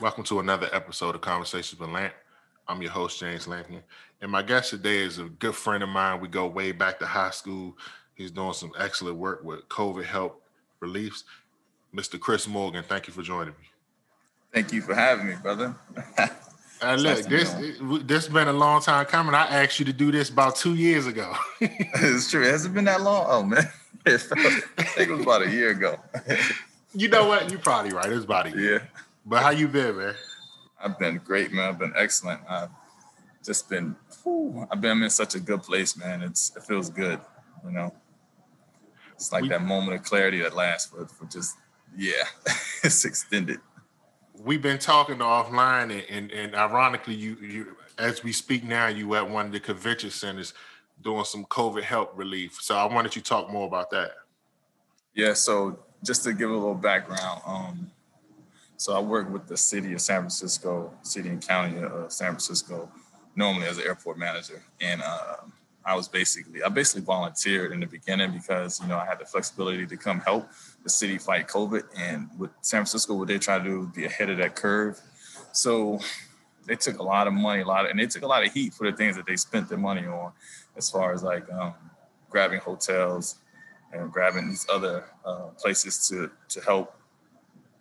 Welcome to another episode of Conversations with Lamp. I'm your host, James Lampkin. And my guest today is a good friend of mine. We go way back to high school. He's doing some excellent work with COVID help reliefs. Mr. Chris Morgan, thank you for joining me. Thank you for having me, brother. Uh, look, this it, this been a long time coming. I asked you to do this about two years ago. it's true. Has it been that long? Oh man, it felt, I think it was about a year ago. you know what? You're probably right. It was about a year. Yeah. But how you been, man? I've been great, man. I've been excellent. I've just been. Whew, I've been in such a good place, man. It's it feels good, you know. It's like we, that moment of clarity that lasts for for just yeah, it's extended we've been talking offline, and, and, and ironically, you you as we speak now, you at one of the convention centers doing some COVID help relief. So I wanted you to talk more about that. Yeah. So just to give a little background, um, so I work with the city of San Francisco, city and county of San Francisco, normally as an airport manager, and uh, I was basically I basically volunteered in the beginning because you know I had the flexibility to come help the city fight COVID, and with San Francisco, what they try to do is be ahead of that curve. So they took a lot of money, a lot of, and they took a lot of heat for the things that they spent their money on, as far as like um, grabbing hotels and grabbing these other uh, places to to help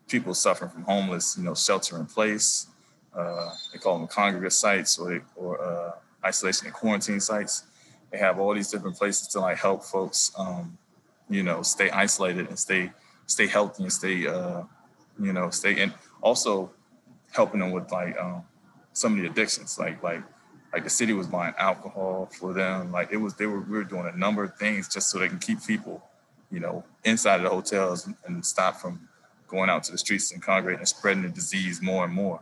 people suffering from homeless, you know, shelter in place. Uh, they call them congregate sites or or uh, isolation and quarantine sites they have all these different places to like help folks, um, you know, stay isolated and stay stay healthy and stay, uh, you know, stay and also helping them with like um, some of the addictions, like like like the city was buying alcohol for them. Like it was they were we were doing a number of things just so they can keep people, you know, inside of the hotels and, and stop from going out to the streets and congregating and spreading the disease more and more.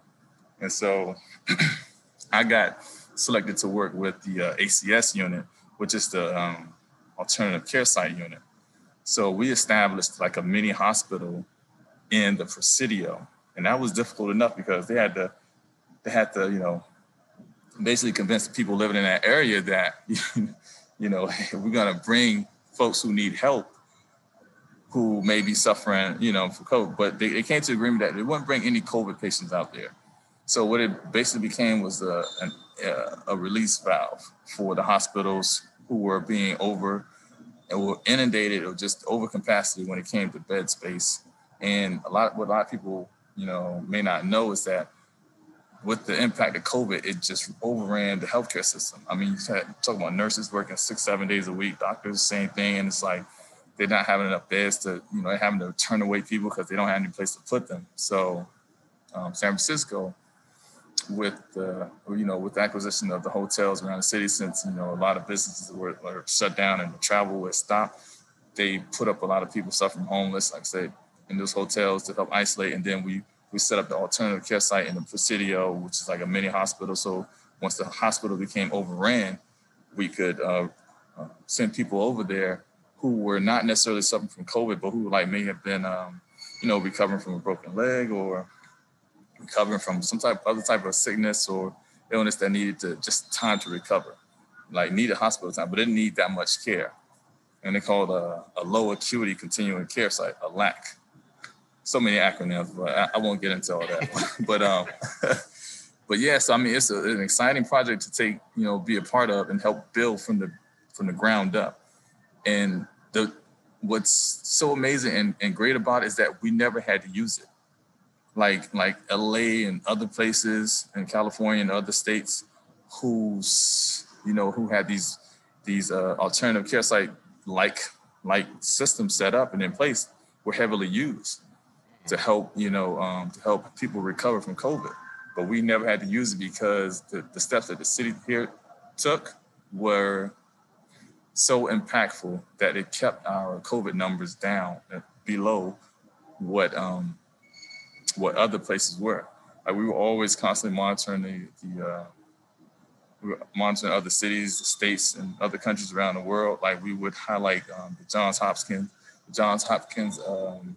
And so I got selected to work with the uh, ACS unit, which is the um, alternative care site unit. So we established like a mini hospital in the Presidio, and that was difficult enough because they had to they had to you know basically convince people living in that area that you know we're gonna bring folks who need help who may be suffering, you know, for COVID, but they, they came to agreement that they wouldn't bring any COVID patients out there. So what it basically became was a, an, a release valve for the hospitals who were being over and were inundated or just over capacity when it came to bed space. And a lot, what a lot of people, you know, may not know is that with the impact of COVID, it just overran the healthcare system. I mean, you talk about nurses working six, seven days a week, doctors, same thing. And it's like they're not having enough beds to, you know, they're having to turn away people because they don't have any place to put them. So um, San Francisco, with the you know with the acquisition of the hotels around the city since you know a lot of businesses were, were shut down and the travel was stopped they put up a lot of people suffering homeless like i said in those hotels to help isolate and then we we set up the alternative care site in the presidio which is like a mini hospital so once the hospital became overran we could uh, uh, send people over there who were not necessarily suffering from covid but who like may have been um, you know recovering from a broken leg or recovering from some type other type of sickness or illness that needed to just time to recover, like needed hospital time, but didn't need that much care. And they called a, a low acuity continuing care site, a LAC. So many acronyms, but I, I won't get into all that. but um, but yeah, so I mean, it's a, an exciting project to take, you know, be a part of and help build from the from the ground up. And the what's so amazing and, and great about it is that we never had to use it like like LA and other places in California and other states who's you know who had these these uh, alternative care site like like systems set up and in place were heavily used to help you know um, to help people recover from COVID. But we never had to use it because the, the steps that the city here took were so impactful that it kept our COVID numbers down uh, below what um, what other places were. Like we were always constantly monitoring the, the uh, we were monitoring other cities, states, and other countries around the world. Like we would highlight um, the Johns Hopkins, the Johns Hopkins. Um,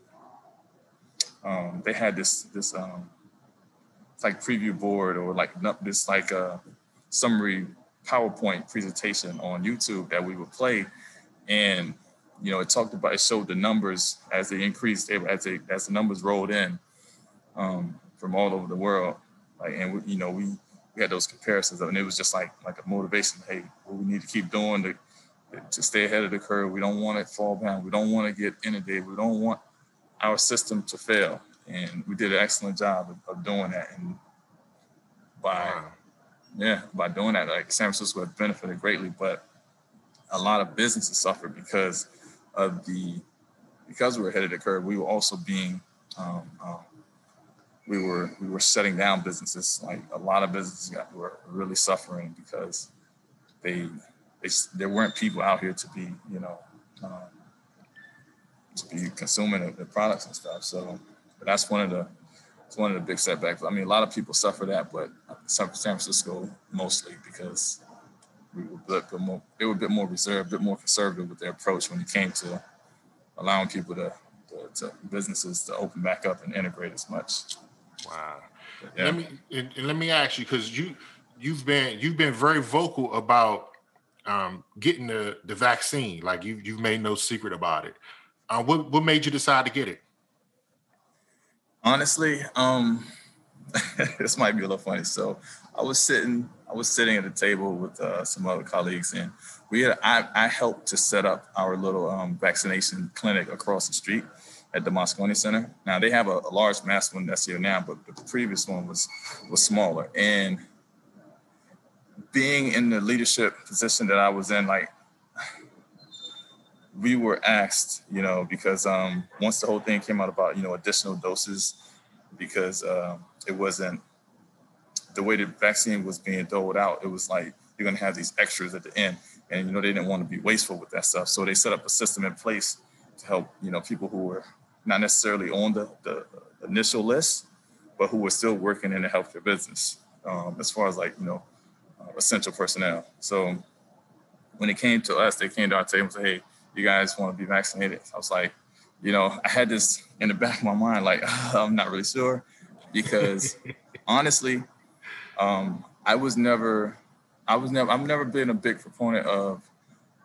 um, they had this this um, like preview board or like this like a uh, summary PowerPoint presentation on YouTube that we would play, and you know it talked about it showed the numbers as they increased as they as the numbers rolled in um, from all over the world. Like, and we, you know, we we had those comparisons, and it was just like like a motivation. Hey, what we need to keep doing to to stay ahead of the curve. We don't want to fall behind. We don't want to get inundated. We don't want our system to fail. And we did an excellent job of, of doing that. And by wow. Yeah, by doing that, like San Francisco has benefited greatly, but a lot of businesses suffered because of the because we were ahead of the curve. We were also being um, um, we were we were shutting down businesses. Like a lot of businesses got, were really suffering because they, they there weren't people out here to be you know um, to be consuming the, the, products and stuff. So that's one of the it's one of the big setbacks. I mean, a lot of people suffer that, but San Francisco mostly because we were a bit more they were a bit more reserved, a bit more conservative with their approach when it came to allowing people to, to, to businesses to open back up and integrate as much. Wow. Yeah. Let me and, and let me ask you because you you've been you've been very vocal about um, getting the the vaccine. Like you you've made no secret about it. Uh, what what made you decide to get it? Honestly, um, this might be a little funny. So I was sitting I was sitting at a table with uh, some other colleagues, and we had I, I helped to set up our little um, vaccination clinic across the street at the Moscone Center. Now they have a, a large mass one that's here now, but, the previous one was was smaller. And being in the leadership position that I was in, like we were asked, you know, because um, once the whole thing came out about you know additional doses, because uh, it wasn't the way the vaccine was being doled out, it was like you're gonna have these extras at the end, and you know they didn't want to be wasteful with that stuff, so they set up a system in place to help you know people who were not necessarily on the, the initial list, but who were still working in the healthcare business, um, as far as like, you know, uh, essential personnel. So when it came to us, they came to our table and said, hey, you guys want to be vaccinated? I was like, you know, I had this in the back of my mind, like, I'm not really sure because honestly, um, I was never, I was never, I've never been a big proponent of,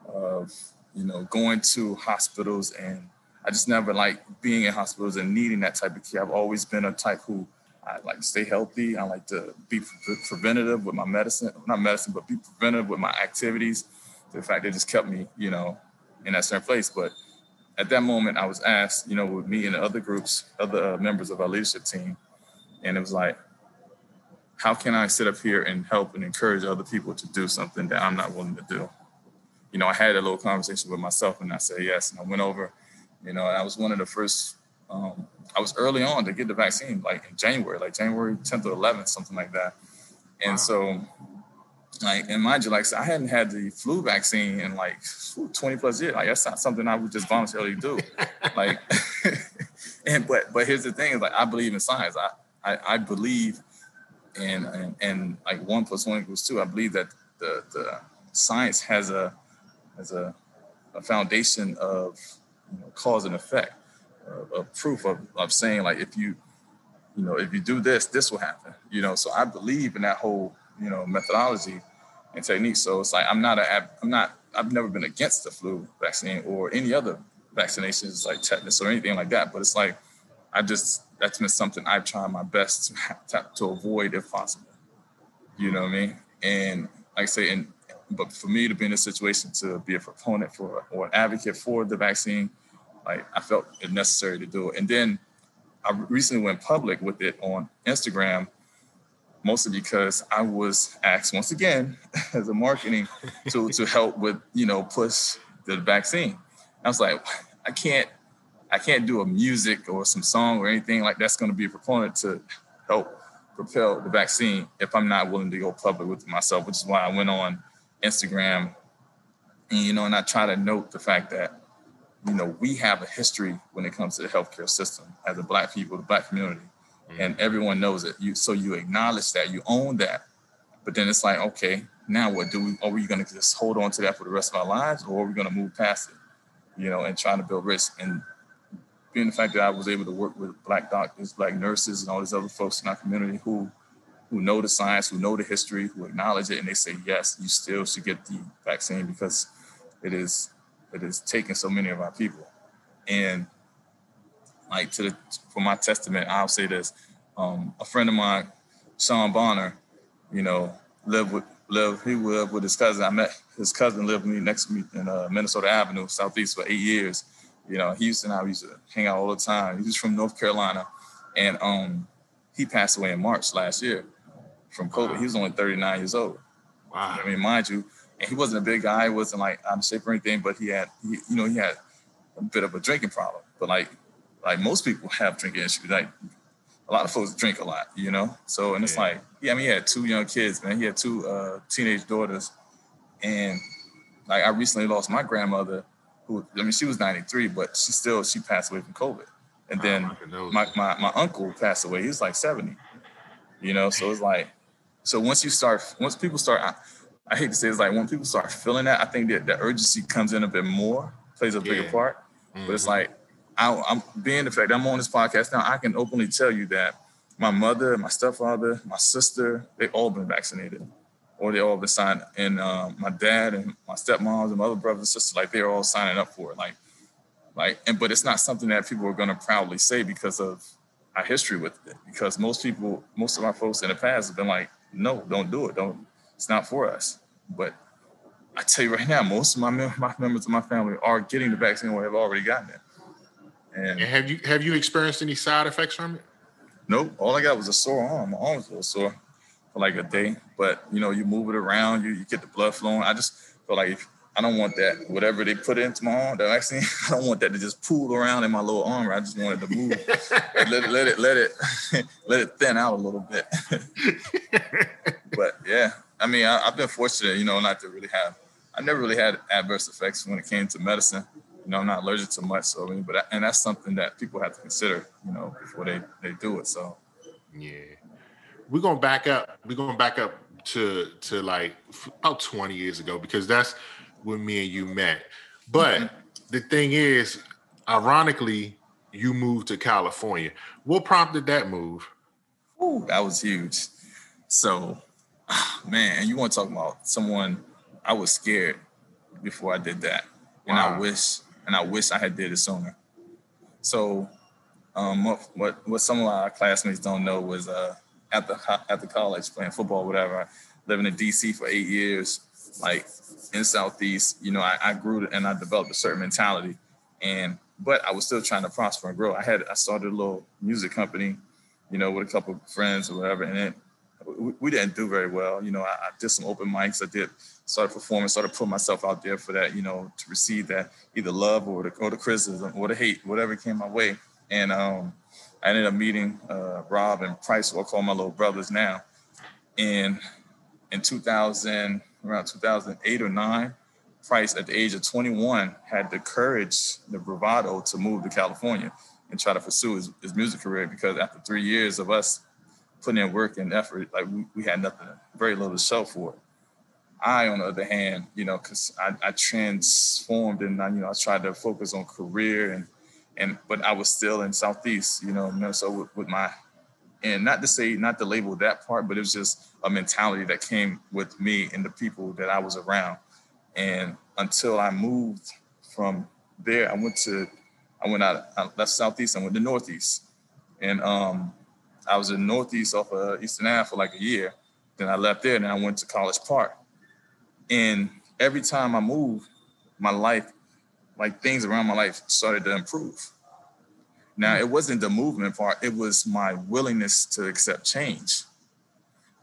of, you know, going to hospitals and I just never like being in hospitals and needing that type of care. I've always been a type who I like to stay healthy. I like to be pre- preventative with my medicine, not medicine, but be preventative with my activities. The fact that just kept me, you know, in that certain place. But at that moment, I was asked, you know, with me and the other groups, other uh, members of our leadership team, and it was like, how can I sit up here and help and encourage other people to do something that I'm not willing to do? You know, I had a little conversation with myself, and I said yes, and I went over you know, and I was one of the first. Um, I was early on to get the vaccine, like in January, like January 10th or 11th, something like that. And wow. so, like, and mind you, like, so I hadn't had the flu vaccine in like 20 plus years. Like, that's not something I would just voluntarily do. like, and but but here's the thing: is like, I believe in science. I I, I believe in and, and like one plus one equals two. I believe that the the science has a has a, a foundation of you know, cause and effect, uh, of proof of, of saying like if you, you know, if you do this, this will happen. You know, so I believe in that whole, you know, methodology and technique. So it's like I'm not a, I'm not, I've never been against the flu vaccine or any other vaccinations like tetanus or anything like that. But it's like I just that's been something I've tried my best to, to avoid if possible. You know what I mean? And like I say, and but for me to be in a situation to be a proponent for or an advocate for the vaccine, like I felt it necessary to do it. And then I recently went public with it on Instagram, mostly because I was asked once again as a marketing to to help with you know push the vaccine. I was like, I can't I can't do a music or some song or anything like that's going to be a proponent to help propel the vaccine if I'm not willing to go public with myself, which is why I went on Instagram, and you know, and I try to note the fact that you know we have a history when it comes to the healthcare system as a Black people, the Black community, mm-hmm. and everyone knows it. You so you acknowledge that, you own that, but then it's like, okay, now what do we? Are we going to just hold on to that for the rest of our lives, or are we going to move past it? You know, and trying to build risk and being the fact that I was able to work with black doctors, black nurses, and all these other folks in our community who who know the science, who know the history, who acknowledge it, and they say, yes, you still should get the vaccine because it is it is taking so many of our people. And like to the for my testament, I'll say this: Um, a friend of mine, Sean Bonner, you know, lived with lived he lived with his cousin. I met his cousin lived with me next to me in uh, Minnesota Avenue, Southeast, for eight years. You know, he used Houston, I used to hang out all the time. He was from North Carolina, and um, he passed away in March last year from COVID. Wow. He was only 39 years old. Wow. I mean, mind you, and he wasn't a big guy, He wasn't like out of shape or anything, but he had, he, you know, he had a bit of a drinking problem. But like, like most people have drinking issues. Like a lot of folks drink a lot, you know. So and it's yeah. like, yeah, I mean, he had two young kids, man. He had two uh, teenage daughters, and like I recently lost my grandmother, who I mean, she was 93, but she still she passed away from COVID. And then oh, my, my my uncle passed away. He was like 70, you know. So it's like, so once you start, once people start, I, I hate to say it's like when people start feeling that, I think that the urgency comes in a bit more, plays a bigger part. Mm-hmm. But it's mm-hmm. like I, am being the fact I'm on this podcast now, I can openly tell you that my mother, my stepfather, my sister, they all been vaccinated, or they all been signed. And um, my dad and my stepmoms and my other brothers and sisters, like they're all signing up for it. Like, like, and but it's not something that people are going to proudly say because of our history with it. Because most people, most of our folks in the past have been like, no, don't do it. Don't. It's not for us. But I tell you right now, most of my, my members of my family are getting the vaccine or have already gotten it. And, and have you have you experienced any side effects from it? Nope. All I got was a sore arm. My arm was a little sore for like a day. But you know, you move it around, you, you get the blood flowing. I just feel like if, I don't want that. Whatever they put into my arm, the vaccine, I don't want that to just pool around in my little arm. I just wanted to move. let it, let it, let it, let it thin out a little bit. but yeah, I mean, I, have been fortunate, you know, not to really have. I never really had adverse effects when it came to medicine you know, I'm not allergic to much. So, I mean, but, and that's something that people have to consider, you know, before they, they do it. So, yeah, we're going to back up. We're going to back up to, to like about 20 years ago, because that's when me and you met. But mm-hmm. the thing is, ironically, you moved to California. What prompted that move? Ooh, that was huge. So, man, you want to talk about someone I was scared before I did that. And wow. I wish and I wish I had did it sooner. So, um, what what some of our classmates don't know was uh, at the at the college playing football, whatever. Living in DC for eight years, like in Southeast, you know, I, I grew and I developed a certain mentality, and but I was still trying to prosper and grow. I had I started a little music company, you know, with a couple of friends or whatever, and it, we, we didn't do very well. You know, I, I did some open mics. I did started performing, started putting myself out there for that, you know, to receive that either love or the, or the criticism or the hate, whatever came my way. And um, I ended up meeting uh, Rob and Price, who I call my little brothers now. And in 2000, around 2008 or nine, Price, at the age of 21, had the courage, the bravado to move to California and try to pursue his, his music career because after three years of us putting in work and effort, like we, we had nothing, very little to show for it. I, on the other hand, you know, because I, I, transformed and I, you know, I tried to focus on career and and but I was still in Southeast, you know, Minnesota with, with my and not to say not to label that part, but it was just a mentality that came with me and the people that I was around. And until I moved from there, I went to I went out I left Southeast, I went to Northeast. And um I was in Northeast off of Eastern Ave for like a year. Then I left there and I went to College Park. And every time I moved, my life, like things around my life started to improve. Now, it wasn't the movement part, it was my willingness to accept change.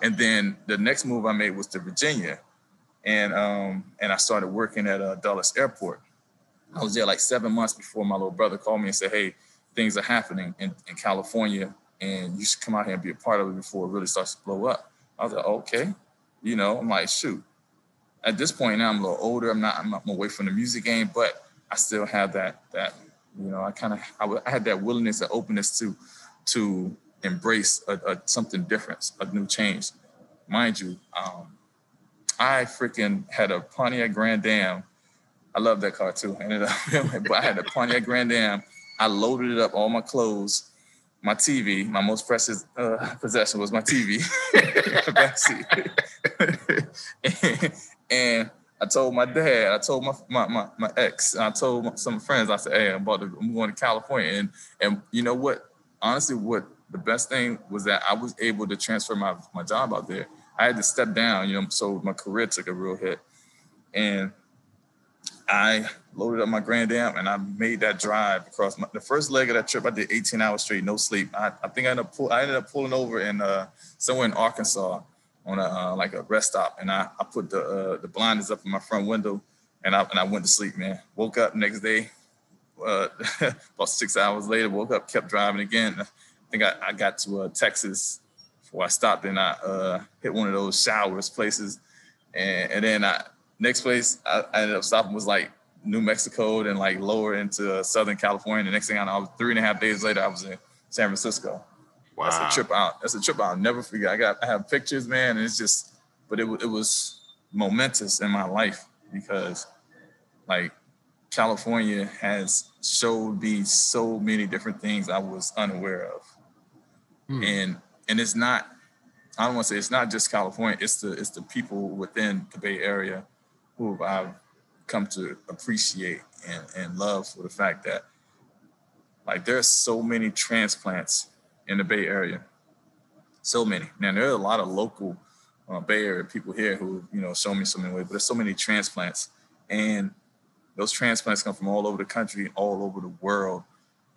And then the next move I made was to Virginia. And um, and I started working at uh, Dulles Airport. I was there like seven months before my little brother called me and said, Hey, things are happening in, in California and you should come out here and be a part of it before it really starts to blow up. I was like, okay. You know, I'm like, shoot, at this point now I'm a little older. I'm not I'm not away from the music game, but I still have that that you know I kind of I, had that willingness and openness to to embrace a, a, something different, a new change. Mind you, um, I freaking had a Pontiac Grand Am. I love that car too. I ended up, but I had a Pontiac Grand Am. I loaded it up, all my clothes, my TV. My most precious uh, possession was my TV. And I told my dad, I told my my my, my ex, I told some friends, I said, hey, I'm about to I'm going to California. And and you know what? Honestly, what the best thing was that I was able to transfer my, my job out there. I had to step down, you know, so my career took a real hit. And I loaded up my Grand Am and I made that drive across my, the first leg of that trip. I did 18 hours straight, no sleep. I, I think I ended, up pull, I ended up pulling over in uh, somewhere in Arkansas on a uh, like a rest stop, and I, I put the uh, the blinders up in my front window, and I and I went to sleep. Man, woke up next day, uh, about six hours later. Woke up, kept driving again. I think I, I got to uh, Texas before I stopped, and I uh, hit one of those showers places, and, and then I next place I, I ended up stopping was like New Mexico, then like lower into uh, Southern California. The next thing I know, I was three and a half days later, I was in San Francisco. Wow. That's a trip out. That's a trip I'll never forget. I got I have pictures, man, and it's just, but it it was momentous in my life because, like, California has showed me so many different things I was unaware of, hmm. and and it's not. I don't want to say it's not just California. It's the it's the people within the Bay Area who I've come to appreciate and, and love for the fact that like there's so many transplants in the Bay Area. So many. Now there are a lot of local uh, Bay Area people here who you know show me so many ways, but there's so many transplants, and those transplants come from all over the country, all over the world,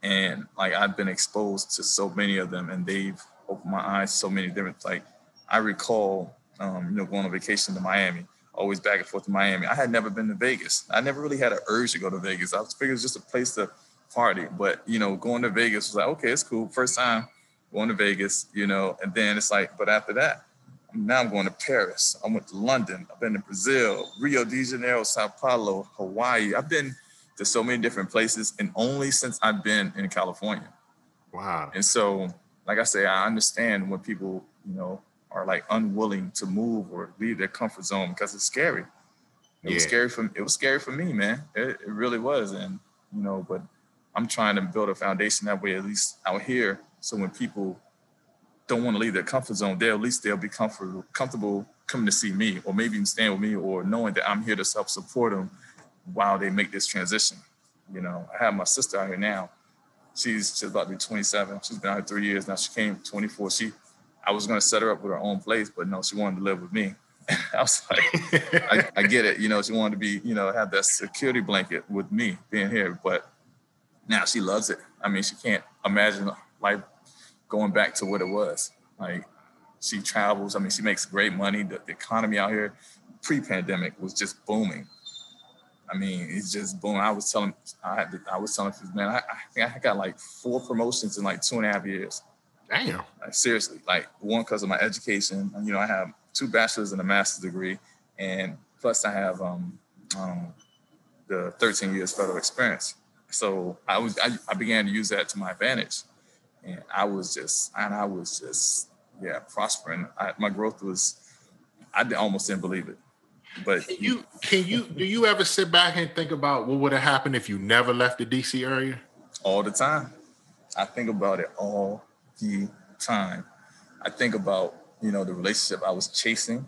and like I've been exposed to so many of them, and they've opened my eyes so many different. Like I recall, um, you know, going on vacation to Miami, always back and forth to Miami. I had never been to Vegas. I never really had an urge to go to Vegas. I was figured it was just a place to party, but you know, going to Vegas was like, okay, it's cool. First time going to Vegas, you know, and then it's like, but after that, now I'm going to Paris. I went to London. I've been to Brazil, Rio de Janeiro, Sao Paulo, Hawaii. I've been to so many different places, and only since I've been in California. Wow. And so, like I say, I understand when people, you know, are like unwilling to move or leave their comfort zone because it's scary. It yeah. was scary for it was scary for me, man. It, it really was, and you know, but I'm trying to build a foundation that way, at least out here, so when people don't want to leave their comfort zone, they'll at least they'll be comfortable comfortable coming to see me, or maybe even staying with me, or knowing that I'm here to help support them while they make this transition. You know, I have my sister out here now. She's she's about to be 27. She's been out here three years now. She came 24. She, I was gonna set her up with her own place, but no, she wanted to live with me. I was like, I, I, get it. You know, she wanted to be, you know, have that security blanket with me being here. But now she loves it. I mean, she can't imagine life going back to what it was. Like she travels. I mean, she makes great money. The, the economy out here pre-pandemic was just booming. I mean, it's just booming. I was telling, I had to, I was telling, man, I, I think I got like four promotions in like two and a half years. Damn. Like, seriously, like one because of my education. You know, I have two bachelor's and a master's degree, and plus I have um, um, the 13 years federal experience. So I was, I, I began to use that to my advantage and I was just, and I was just, yeah, prospering. I, my growth was, I almost didn't believe it. But can you, can you, do you ever sit back and think about what would have happened if you never left the DC area? All the time. I think about it all the time. I think about, you know, the relationship I was chasing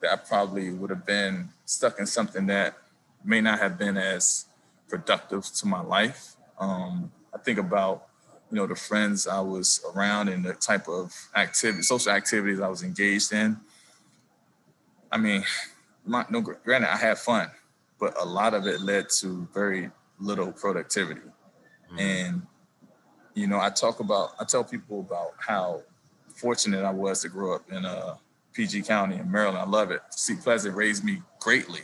that I probably would have been stuck in something that may not have been as productive to my life. Um, I think about you know, the friends I was around and the type of activity, social activities I was engaged in. I mean, my, no, granted, I had fun, but a lot of it led to very little productivity. Mm-hmm. And, you know, I talk about, I tell people about how fortunate I was to grow up in uh, PG County in Maryland. I love it. Seat Pleasant raised me greatly.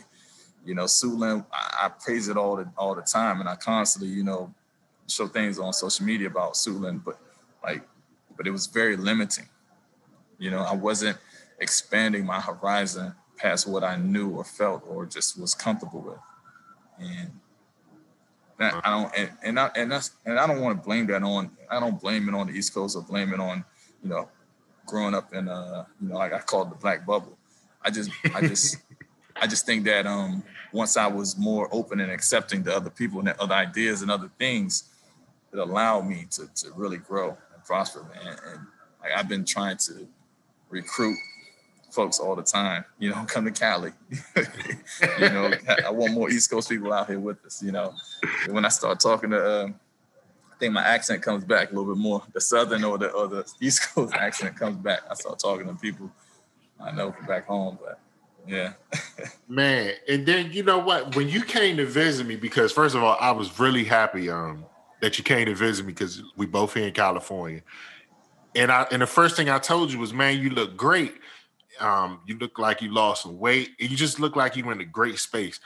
You know, Suitland, I, I praise it all the, all the time. And I constantly, you know, show things on social media about Suitland, but like, but it was very limiting. You know, I wasn't expanding my horizon past what I knew or felt or just was comfortable with. And I don't, and, and I, and that's, and I don't want to blame that on, I don't blame it on the East Coast or blame it on, you know, growing up in, uh, you know, like I call it the black bubble. I just, I just, I just think that um, once I was more open and accepting to other people and other ideas and other things, it allowed me to, to really grow and prosper, man. And like, I've been trying to recruit folks all the time, you know, come to Cali. you know, I want more East Coast people out here with us, you know. when I start talking to uh, I think my accent comes back a little bit more. The southern or the or the East Coast accent comes back. I start talking to people I know from back home, but yeah. Man, and then you know what? When you came to visit me, because first of all, I was really happy um that you came to visit me because we both here in California. And I and the first thing I told you was, man, you look great. Um, you look like you lost some weight, and you just look like you were in a great space.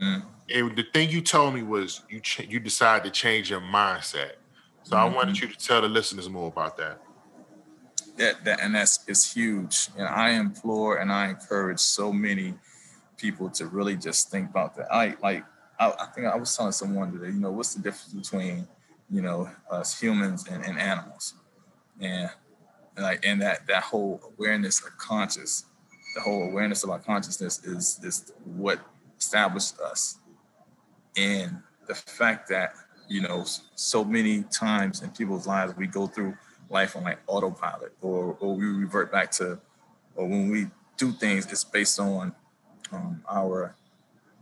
Mm. And the thing you told me was you ch- you decided to change your mindset. So mm-hmm. I wanted you to tell the listeners more about that. That, that and that's it's huge. And I implore and I encourage so many people to really just think about that. I like I, I think I was telling someone today, you know, what's the difference between, you know, us humans and, and animals? And, like and that that whole awareness of conscious, the whole awareness of our consciousness is is what established us. And the fact that, you know, so many times in people's lives we go through life on like autopilot or or we revert back to or when we do things it's based on um, our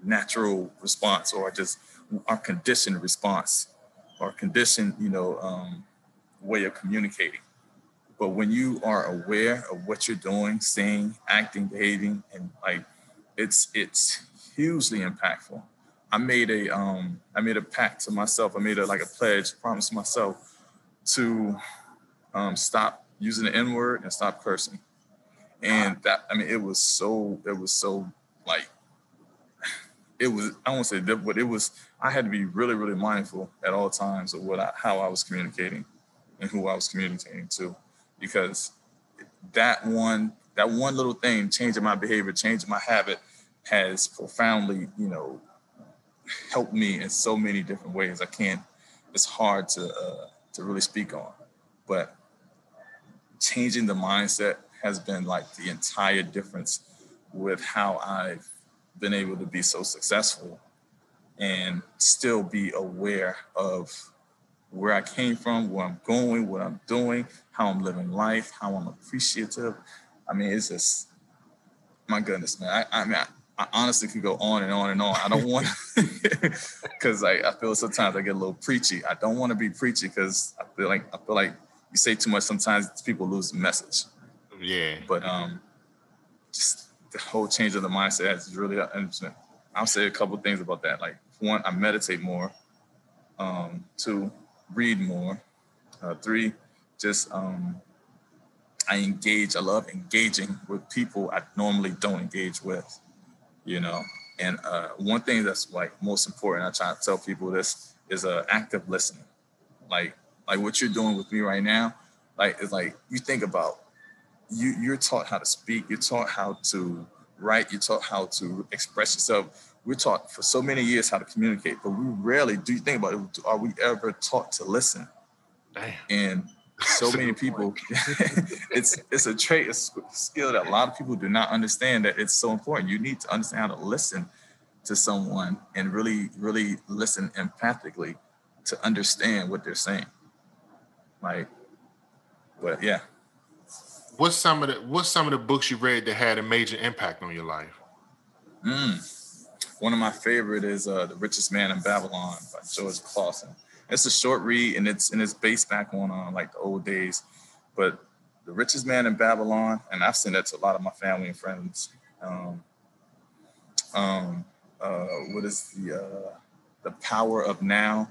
natural response or just our conditioned response or conditioned you know um, way of communicating. But when you are aware of what you're doing saying acting behaving and like it's it's hugely impactful. I made a um i made a pact to myself. I made a like a pledge promise myself to um, stop using the N word and stop cursing. And that, I mean, it was so, it was so like, it was, I won't say difficult, but it was, I had to be really, really mindful at all times of what I, how I was communicating and who I was communicating to, because that one, that one little thing, changing my behavior, changing my habit, has profoundly, you know, helped me in so many different ways. I can't. It's hard to uh, to really speak on, but changing the mindset has been like the entire difference with how I've been able to be so successful and still be aware of where I came from, where I'm going, what I'm doing, how I'm living life, how I'm appreciative. I mean, it's just my goodness, man. I, I mean, I, I honestly could go on and on and on. I don't want because I, I feel sometimes I get a little preachy. I don't want to be preachy because I feel like I feel like you say too much, sometimes people lose the message. Yeah. But um, just the whole change of the mindset is really interesting. I'll say a couple things about that. Like one, I meditate more. Um, two, read more. Uh, three, just um, I engage. I love engaging with people I normally don't engage with. You know, and uh, one thing that's like most important, I try to tell people this is uh, active listening. Like like what you're doing with me right now, like it's like you think about you you're taught how to speak, you're taught how to write, you're taught how to express yourself. We're taught for so many years how to communicate, but we rarely do you think about it, are we ever taught to listen? Damn. And so many people it's it's a trait, a skill that a lot of people do not understand that it's so important. You need to understand how to listen to someone and really, really listen empathically to understand what they're saying. Like, but yeah. What's some of the what's some of the books you read that had a major impact on your life? Mm. One of my favorite is uh, The Richest Man in Babylon by George Clausen. It's a short read and it's and it's based back on uh, like the old days. But The Richest Man in Babylon, and I've sent that to a lot of my family and friends. Um, um, uh, what is the uh, the Power of Now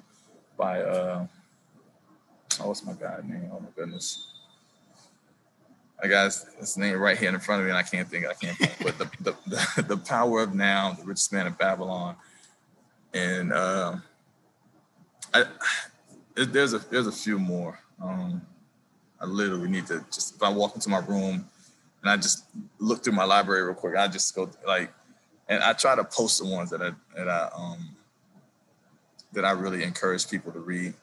by uh, oh, what's my guy name? Oh my goodness. I got his name right here in front of me, and I can't think. I can't think. but the, the, the the power of now, the richest man in Babylon, and uh, I, there's a there's a few more. Um, I literally need to just if I walk into my room and I just look through my library real quick, I just go like, and I try to post the ones that I that I um that I really encourage people to read.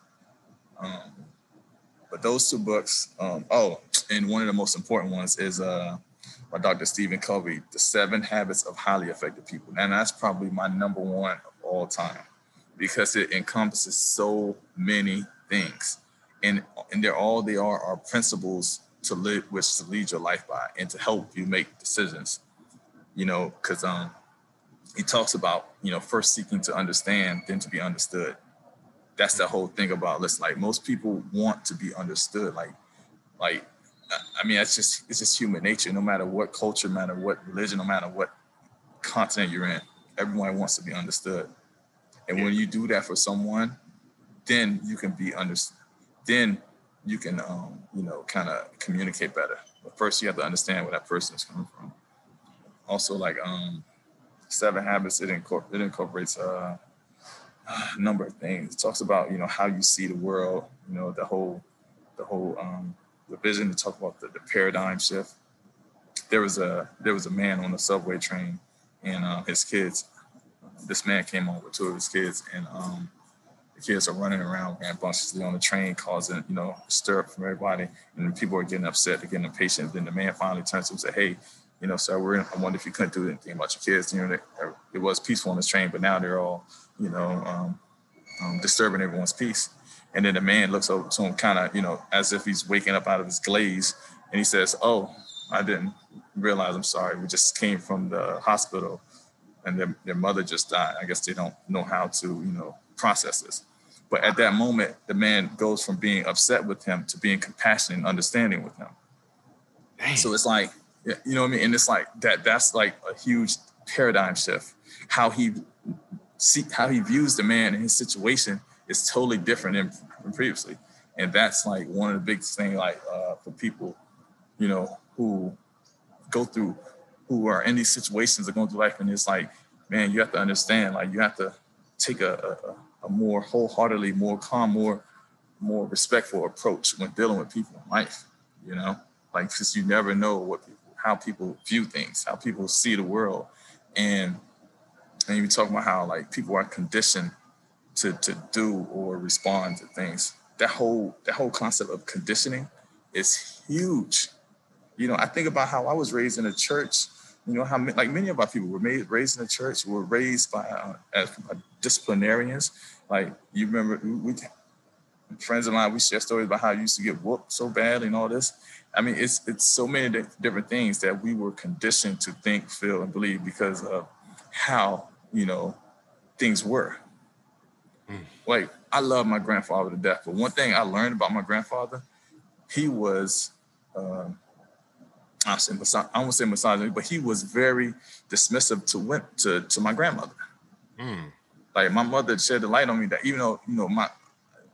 Um, but those two books, um, oh, and one of the most important ones is uh, by Dr. Stephen Covey, The Seven Habits of Highly Effective People. And that's probably my number one of all time because it encompasses so many things. And, and they're all they are are principles to live which to lead your life by and to help you make decisions. You know, because um he talks about, you know, first seeking to understand, then to be understood that's the whole thing about this. Like most people want to be understood. Like, like I mean, it's just it's just human nature. No matter what culture, no matter what religion, no matter what continent you're in, everyone wants to be understood. And yeah. when you do that for someone, then you can be understood. Then you can, um, you know, kind of communicate better. But first, you have to understand where that person is coming from. Also, like um, Seven Habits, it, incorpor- it incorporates uh, a number of things. It talks about you know how you see the world. You know, the whole, the whole um, the vision. To talk about the, the paradigm shift. There was a there was a man on the subway train, and uh, his kids. This man came on with two of his kids, and um, the kids are running around rambunctiously on the train, causing, you know, stir up from everybody. And people are getting upset, they're getting impatient. Then the man finally turns to him and says, Hey, you know, sir, we're in, I wonder if you couldn't do anything about your kids. You know, they, it was peaceful on this train, but now they're all, you know, um, um, disturbing everyone's peace. And then the man looks over to him kind of, you know, as if he's waking up out of his glaze. And he says, Oh, I didn't realize. I'm sorry. We just came from the hospital and their, their mother just died. I guess they don't know how to, you know, process this. But at that moment, the man goes from being upset with him to being compassionate and understanding with him. Dang. So it's like, you know what I mean? And it's like that, that's like a huge paradigm shift. How he see how he views the man and his situation is totally different than, than previously. And that's like one of the biggest things like uh, for people, you know, who go through who are in these situations are going through life and it's like, man, you have to understand, like you have to take a, a a more wholeheartedly, more calm, more more respectful approach when dealing with people in life. You know, like because you never know what people, how people view things, how people see the world, and and you talk about how like people are conditioned to to do or respond to things. That whole that whole concept of conditioning is huge. You know, I think about how I was raised in a church. You know how like many of our people were made raised in a church, were raised by uh, as disciplinarians. Like you remember, we friends of mine, we share stories about how I used to get whooped so badly and all this. I mean, it's it's so many different things that we were conditioned to think, feel, and believe because of how you know things were. Mm. Like I love my grandfather to death, but one thing I learned about my grandfather, he was. Uh, I say I won't say misogyny, but he was very dismissive to to to my grandmother. Mm. Like my mother shed the light on me that even though you know my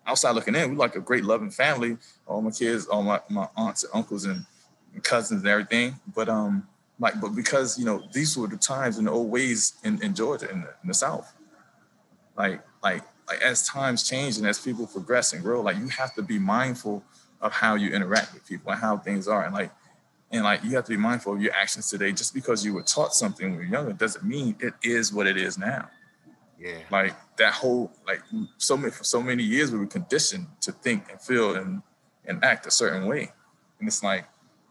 outside looking in, we like a great loving family. All my kids, all my, my aunts and uncles and cousins and everything. But um, like, but because you know these were the times and the old ways in, in Georgia in the, in the South. Like, like, like as times change and as people progress and grow, like you have to be mindful of how you interact with people and how things are, and like, and like you have to be mindful of your actions today. Just because you were taught something when you're younger doesn't mean it is what it is now. Yeah. Like that whole like so many for so many years we were conditioned to think and feel and and act a certain way. And it's like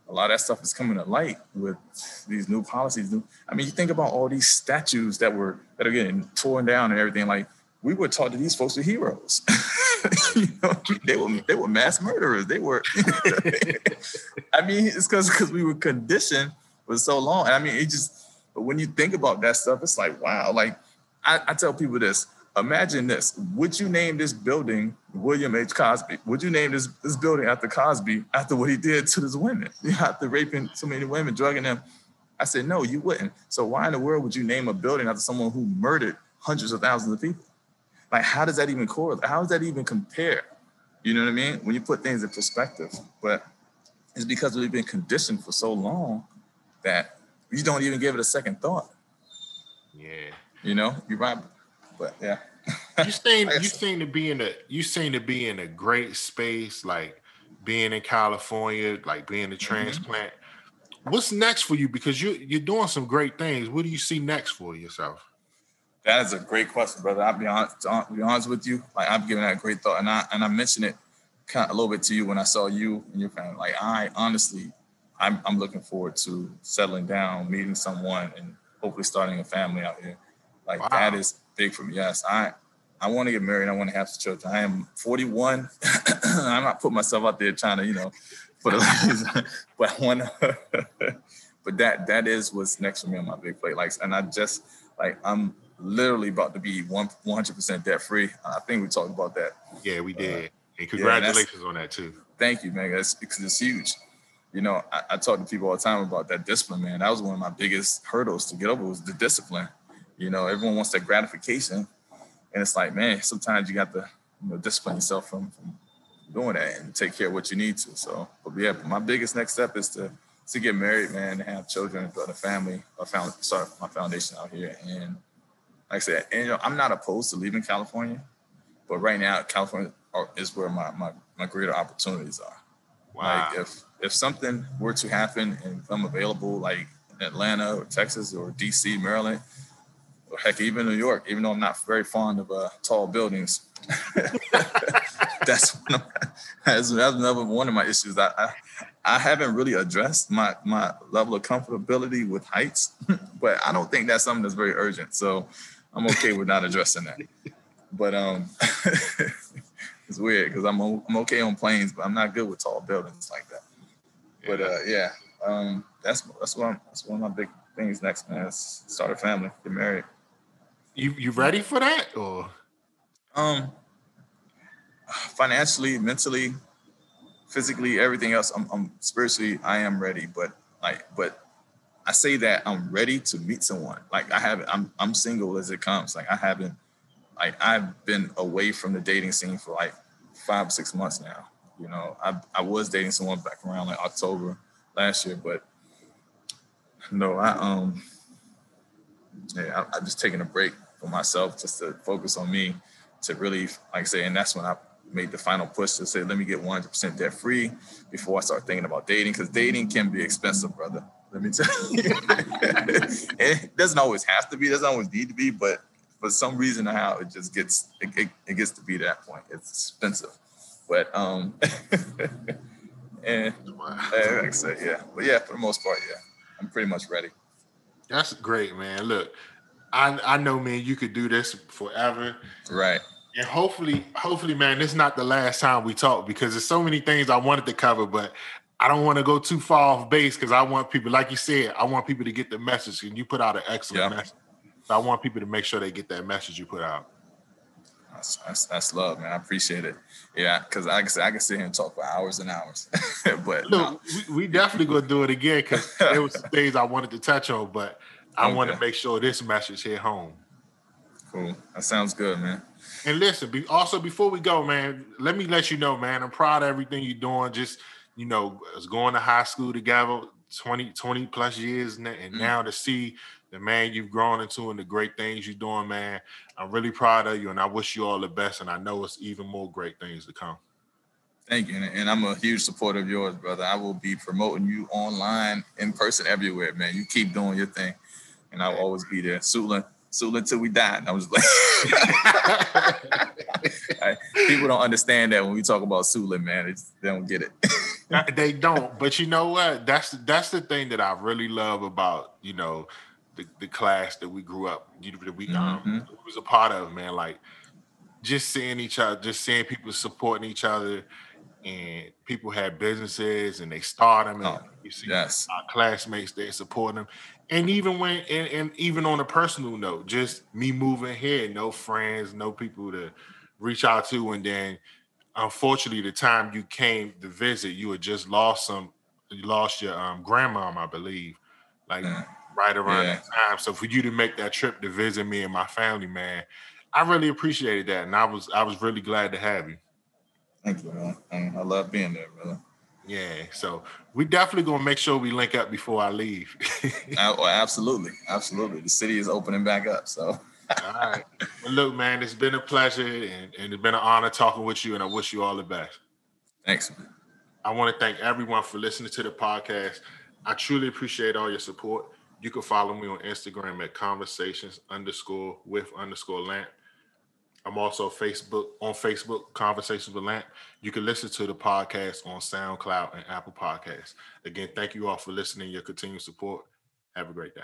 a lot of that stuff is coming to light with these new policies. I mean, you think about all these statues that were that are getting torn down and everything. Like we were taught that these folks were heroes. you know, they were they were mass murderers. They were. I mean, it's because because we were conditioned for so long. And I mean, it just. But when you think about that stuff, it's like wow. Like I, I tell people this. Imagine this. Would you name this building William H. Cosby? Would you name this, this building after Cosby after what he did to these women? After raping so many women, drugging them? I said, no, you wouldn't. So why in the world would you name a building after someone who murdered hundreds of thousands of people? Like, how does that even correlate? How does that even compare? You know what I mean? When you put things in perspective. But it's because we've been conditioned for so long that you don't even give it a second thought. Yeah. You know, you're right. But yeah. you seem you seem to be in a you seem to be in a great space, like being in California, like being a mm-hmm. transplant. Mm-hmm. What's next for you? Because you you're doing some great things. What do you see next for yourself? That is a great question, brother. I'll be honest, to be honest with you. Like I'm giving that great thought, and I and I mentioned it kind of a little bit to you when I saw you and your family. Like I honestly, I'm I'm looking forward to settling down, meeting someone, and hopefully starting a family out here. Like wow. that is big for me. Yes, I I want to get married. I want to have some children. I am 41. I'm not putting myself out there trying to, you know, put a but one but that that is what's next for me on my big plate. Like, and I just like I'm literally about to be one 100 percent debt free. I think we talked about that. Yeah, we did. Uh, and congratulations yeah, on that too. Thank you, man. It's, it's huge. You know, I, I, talk to people all the time about that discipline, man. That was one of my biggest hurdles to get over was the discipline. You know, everyone wants that gratification. And it's like, man, sometimes you got to, you know, discipline yourself from, from doing that and take care of what you need to. So, but yeah, but my biggest next step is to to get married, man, and have children, build a family. I found sorry, my foundation out here, and like I said, and you know, I'm not opposed to leaving California, but right now, California is where my my, my greater opportunities are. Wow. Like if if something were to happen and I'm available, like Atlanta or Texas or DC, Maryland, heck, even New York, even though I'm not very fond of uh, tall buildings. that's, one of my, that's, that's another one of my issues. I, I, I haven't really addressed my my level of comfortability with heights, but I don't think that's something that's very urgent. So I'm okay with not addressing that. But um, it's weird because I'm I'm okay on planes, but I'm not good with tall buildings like that. But uh, yeah, um, that's that's one that's one of my big things next, man. Start a family, get married. You you ready for that or? Um, financially, mentally, physically, everything else, I'm, I'm spiritually, I am ready. But like, but I say that I'm ready to meet someone. Like I haven't, I'm I'm single as it comes. Like I haven't, like I've been away from the dating scene for like five six months now. You know, I I was dating someone back around like October last year, but no, I um yeah, I, I'm just taking a break for myself just to focus on me to really like I say, and that's when I made the final push to say, let me get 100% debt free before I start thinking about dating, because dating can be expensive, brother. Let me tell you. it doesn't always have to be, doesn't always need to be, but for some reason how it just gets it, it, it gets to be that point. It's expensive. But um and like I said, yeah. But yeah, for the most part, yeah. I'm pretty much ready. That's great, man. Look, I I know, man, you could do this forever. Right. And hopefully, hopefully, man, this is not the last time we talk because there's so many things I wanted to cover, but I don't want to go too far off base because I want people, like you said, I want people to get the message. And you put out an excellent message. So I want people to make sure they get that message you put out. That's, that's, that's love, man. I appreciate it. Yeah, because I can I can sit here and talk for hours and hours. but Look, no. we, we, definitely gonna do it again because there was some things I wanted to touch on, but I okay. want to make sure this message hit home. Cool. That sounds good, man. And listen, be, also before we go, man, let me let you know, man, I'm proud of everything you're doing. Just, you know, us going to high school together 20, 20 plus years, and mm-hmm. now to see the man you've grown into and the great things you're doing, man. I'm really proud of you, and I wish you all the best. And I know it's even more great things to come. Thank you, and I'm a huge supporter of yours, brother. I will be promoting you online, in person, everywhere, man. You keep doing your thing, and I'll always be there. Suitland, Suitland till we die. And I was like, people don't understand that when we talk about Suitland, man. It's, they don't get it. they don't. But you know what? That's that's the thing that I really love about you know the, the class that we grew up, that we um, mm-hmm. was a part of, man. Like just seeing each other, just seeing people supporting each other, and people had businesses and they start them, and oh, you see yes. our classmates they support them, and even when and, and even on a personal note, just me moving here, no friends, no people to reach out to, and then unfortunately, the time you came to visit, you had just lost some, you lost your um, grandmom, I believe, like mm. right around yeah. that time. So for you to make that trip to visit me and my family, man, I really appreciated that, and I was I was really glad to have you. Thank you, man. I love being there, brother. Yeah, so we definitely gonna make sure we link up before I leave. Oh, oh, absolutely, absolutely. The city is opening back up, so. all right. Well, look, man, it's been a pleasure and, and it's been an honor talking with you, and I wish you all the best. Thanks. I want to thank everyone for listening to the podcast. I truly appreciate all your support. You can follow me on Instagram at conversations underscore with underscore lamp. I'm also Facebook on Facebook, Conversations with Lamp. You can listen to the podcast on SoundCloud and Apple Podcasts. Again, thank you all for listening, your continued support. Have a great day.